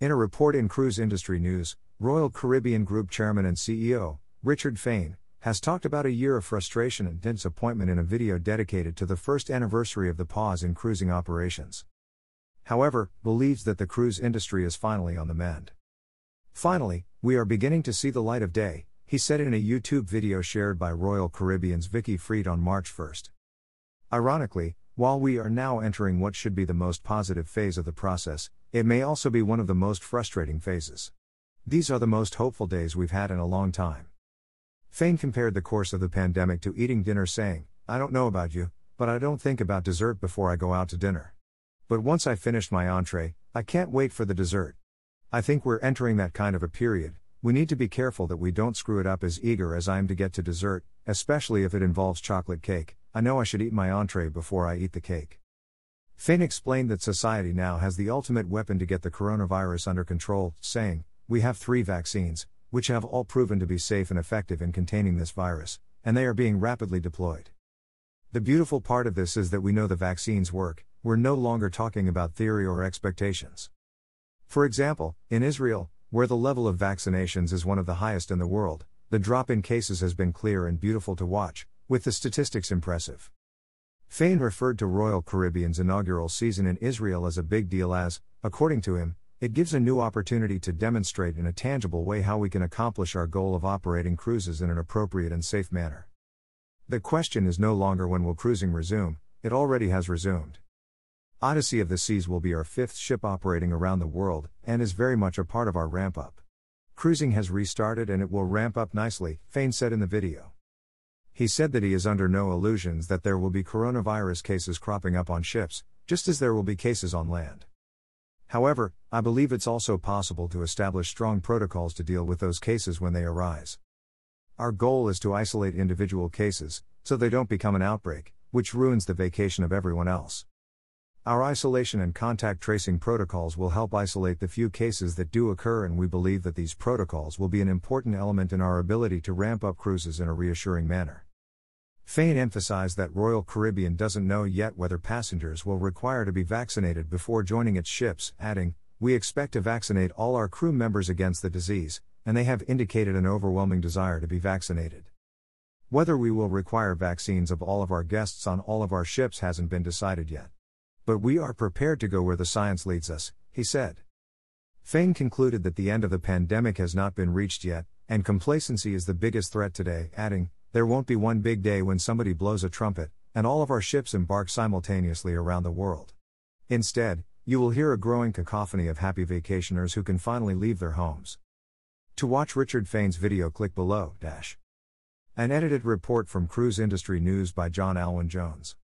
In a report in Cruise Industry News, Royal Caribbean Group Chairman and CEO, Richard Fain, has talked about a year of frustration and disappointment in a video dedicated to the first anniversary of the pause in cruising operations. However, believes that the cruise industry is finally on the mend. Finally, we are beginning to see the light of day, he said in a YouTube video shared by Royal Caribbean's Vicky Freed on March 1. Ironically, while we are now entering what should be the most positive phase of the process, it may also be one of the most frustrating phases. These are the most hopeful days we've had in a long time. Fain compared the course of the pandemic to eating dinner, saying, I don't know about you, but I don't think about dessert before I go out to dinner. But once I finish my entree, I can't wait for the dessert. I think we're entering that kind of a period. We need to be careful that we don't screw it up as eager as I am to get to dessert, especially if it involves chocolate cake. I know I should eat my entree before I eat the cake. Fain explained that society now has the ultimate weapon to get the coronavirus under control, saying, We have three vaccines, which have all proven to be safe and effective in containing this virus, and they are being rapidly deployed. The beautiful part of this is that we know the vaccines work, we're no longer talking about theory or expectations. For example, in Israel, where the level of vaccinations is one of the highest in the world, the drop in cases has been clear and beautiful to watch, with the statistics impressive. Fain referred to Royal Caribbean's inaugural season in Israel as a big deal as, according to him, it gives a new opportunity to demonstrate in a tangible way how we can accomplish our goal of operating cruises in an appropriate and safe manner. The question is no longer when will cruising resume, it already has resumed. Odyssey of the Seas will be our fifth ship operating around the world, and is very much a part of our ramp up. Cruising has restarted and it will ramp up nicely, Fain said in the video. He said that he is under no illusions that there will be coronavirus cases cropping up on ships, just as there will be cases on land. However, I believe it's also possible to establish strong protocols to deal with those cases when they arise. Our goal is to isolate individual cases, so they don't become an outbreak, which ruins the vacation of everyone else. Our isolation and contact tracing protocols will help isolate the few cases that do occur, and we believe that these protocols will be an important element in our ability to ramp up cruises in a reassuring manner. Fain emphasized that Royal Caribbean doesn't know yet whether passengers will require to be vaccinated before joining its ships, adding, We expect to vaccinate all our crew members against the disease, and they have indicated an overwhelming desire to be vaccinated. Whether we will require vaccines of all of our guests on all of our ships hasn't been decided yet. But we are prepared to go where the science leads us, he said. Fain concluded that the end of the pandemic has not been reached yet, and complacency is the biggest threat today, adding, there won't be one big day when somebody blows a trumpet, and all of our ships embark simultaneously around the world. Instead, you will hear a growing cacophony of happy vacationers who can finally leave their homes. To watch Richard Fain's video, click below. Dash. An edited report from Cruise Industry News by John Alwyn Jones.